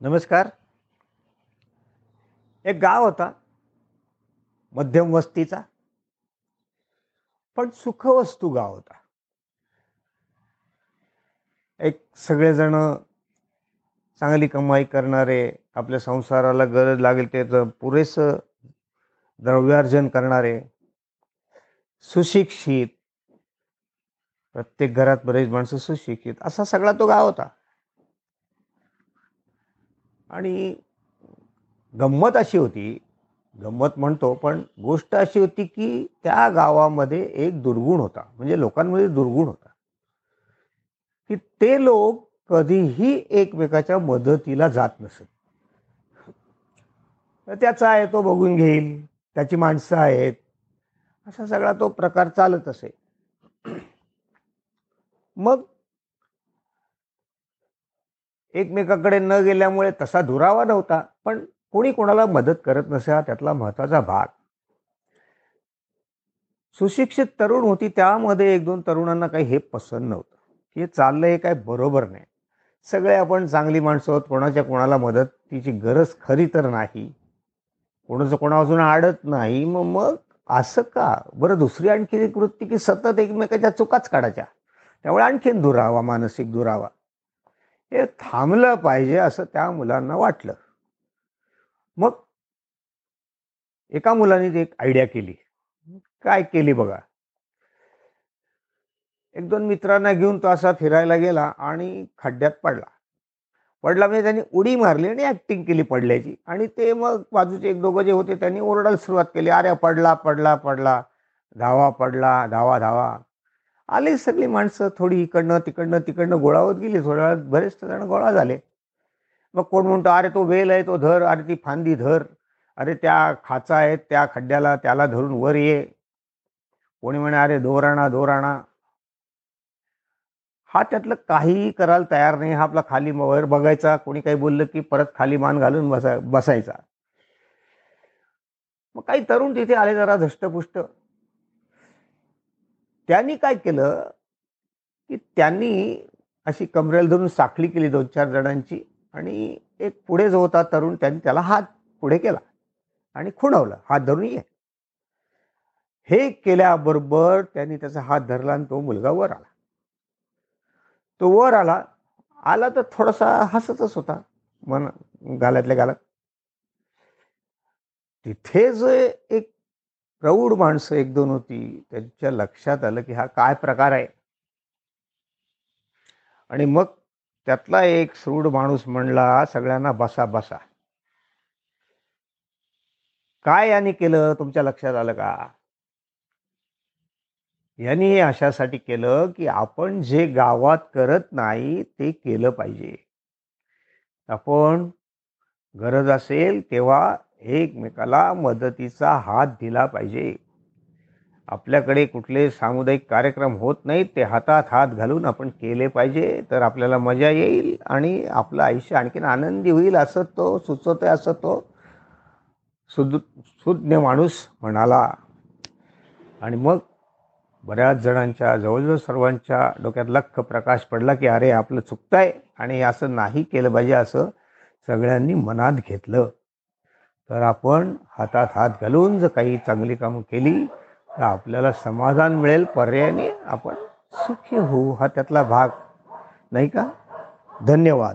नमस्कार. एक गाव होता मध्यम वस्तीचा. पण सुखवस्तू गाव होता. एक सगळेजण चांगली कमाई करणारे आपल्या संसाराला गरज लागेल त्याचं पुरेसं द्रव्यार्जन करणारे सुशिक्षित प्रत्येक घरात बरेच माणसं सुशिक्षित असा सगळा तो गाव होता. आणि गंमत अशी होती गंमत म्हणतो पण गोष्ट अशी होती की त्या गावामध्ये एक दुर्गुण होता म्हणजे लोकांमध्ये दुर्गुण होता. की ते लोक कधीही एकमेकाच्या मदतीला जात नसत. तर त्याचा आहे तो बघून घेईल त्याची माणसं आहेत. असा सगळा तो प्रकार चालत असे. मग एकमेकाकडे न गेल्यामुळे तसा दुरावा नव्हता पण कोणी कोणाला मदत करत नसे हा त्यातला महत्त्वाचा भाग. सुशिक्षित तरुण होती त्यामध्ये एक दोन तरुणांना काही हे पसंत नव्हतं. की हे चाललंय हे काय बरोबर नाही. सगळे आपण चांगली माणसं आहोत कोणाच्या कोणाला मदतीची गरज खरी तर नाही. कोणाचं कोणा अजून आडत नाही मग मग असं का? बरं दुसरी आणखी एक वृत्ती की सतत एकमेकाच्या चुकाच काढायच्या. त्यामुळे आणखीन दुरावा मानसिक दुरावा. हे थांबलं पाहिजे असं त्या मुलांना वाटलं. मग एका मुलाने ती एक आयडिया केली. काय केली बघा. एक दोन मित्रांना घेऊन तो असा फिरायला गेला आणि खड्ड्यात पडला. पडला म्हणजे त्यांनी उडी मारली आणि ऍक्टिंग केली पडल्याची. आणि ते मग बाजूचे एक दोघं जे होते त्यांनी ओरडायला सुरुवात केली. अरे पडला पडला पडला. धावा पडला. धावा धावा. आली सगळी माणसं थोडी इकडनं तिकडनं तिकडनं गोळा होत गेली. थोड्या वेळात बरेच जण गोळा झाले. मग कोण म्हणतो अरे तो वेल आहे तो धर. अरे ती फांदी धर. अरे त्या खाचा आहेत त्या खड्ड्याला त्याला धरून वर ये. कोणी म्हणे अरे दोराणा दोराणा. हा त्यातलं काहीही करायला तयार नाही. हा आपला खाली वर बघायचा. कोणी काही बोललं की परत खाली मान घालून बसा बसायचा. मग काही तरुण तिथे आले जरा धष्टपुष्ट. त्यांनी काय केलं की त्यांनी अशी कमरेला धरून साखळी केली दोन चार जणांची आणि एक पुढे जो होता तरुण त्यांनी त्याला हात पुढे केला आणि खुणवलं हात धरून ये. हे केल्याबरोबर त्यांनी त्याचा हात धरला आणि तो मुलगा वर आला. तो वर आला आला तर थोडासा हसतच होता मन गालातल्या गालात. तिथे जे एक प्रौढ माणसं एक दोन होती त्यांच्या लक्षात आलं की हा काय प्रकार आहे? आणि मग त्यातला एक सूड माणूस म्हणला सगळ्यांना बसा बसा. काय यांनी केलं? तुमच्या लक्षात आलं का? यांनी हे अशासाठी केलं की आपण जे गावात करत नाही ते केलं पाहिजे. आपण गरज असेल तेव्हा एकमेकाला मदतीचा हात दिला पाहिजे. आपल्याकडे कुठले सामुदायिक कार्यक्रम होत नाहीत ते हातात हात घालून आपण केले पाहिजे तर आपल्याला मजा येईल आणि आपलं आयुष्य आणखीन आनंदी होईल असं तो सुचवतोय असं तो सुद सुज्ञ माणूस म्हणाला. आणि मग बऱ्याच जणांच्या जवळजवळ सर्वांच्या डोक्यात लख प्रकाश पडला की अरे आपलं चुकतंय आणि असं नाही केलं पाहिजे असं सगळ्यांनी मनात घेतलं. तर आपण हातात हात घालून जर काही चांगली कामं केली तर आपल्याला समाधान मिळेल पर्यायाने आपण सुखी होऊ हा त्यातला भाग. नाही का? धन्यवाद.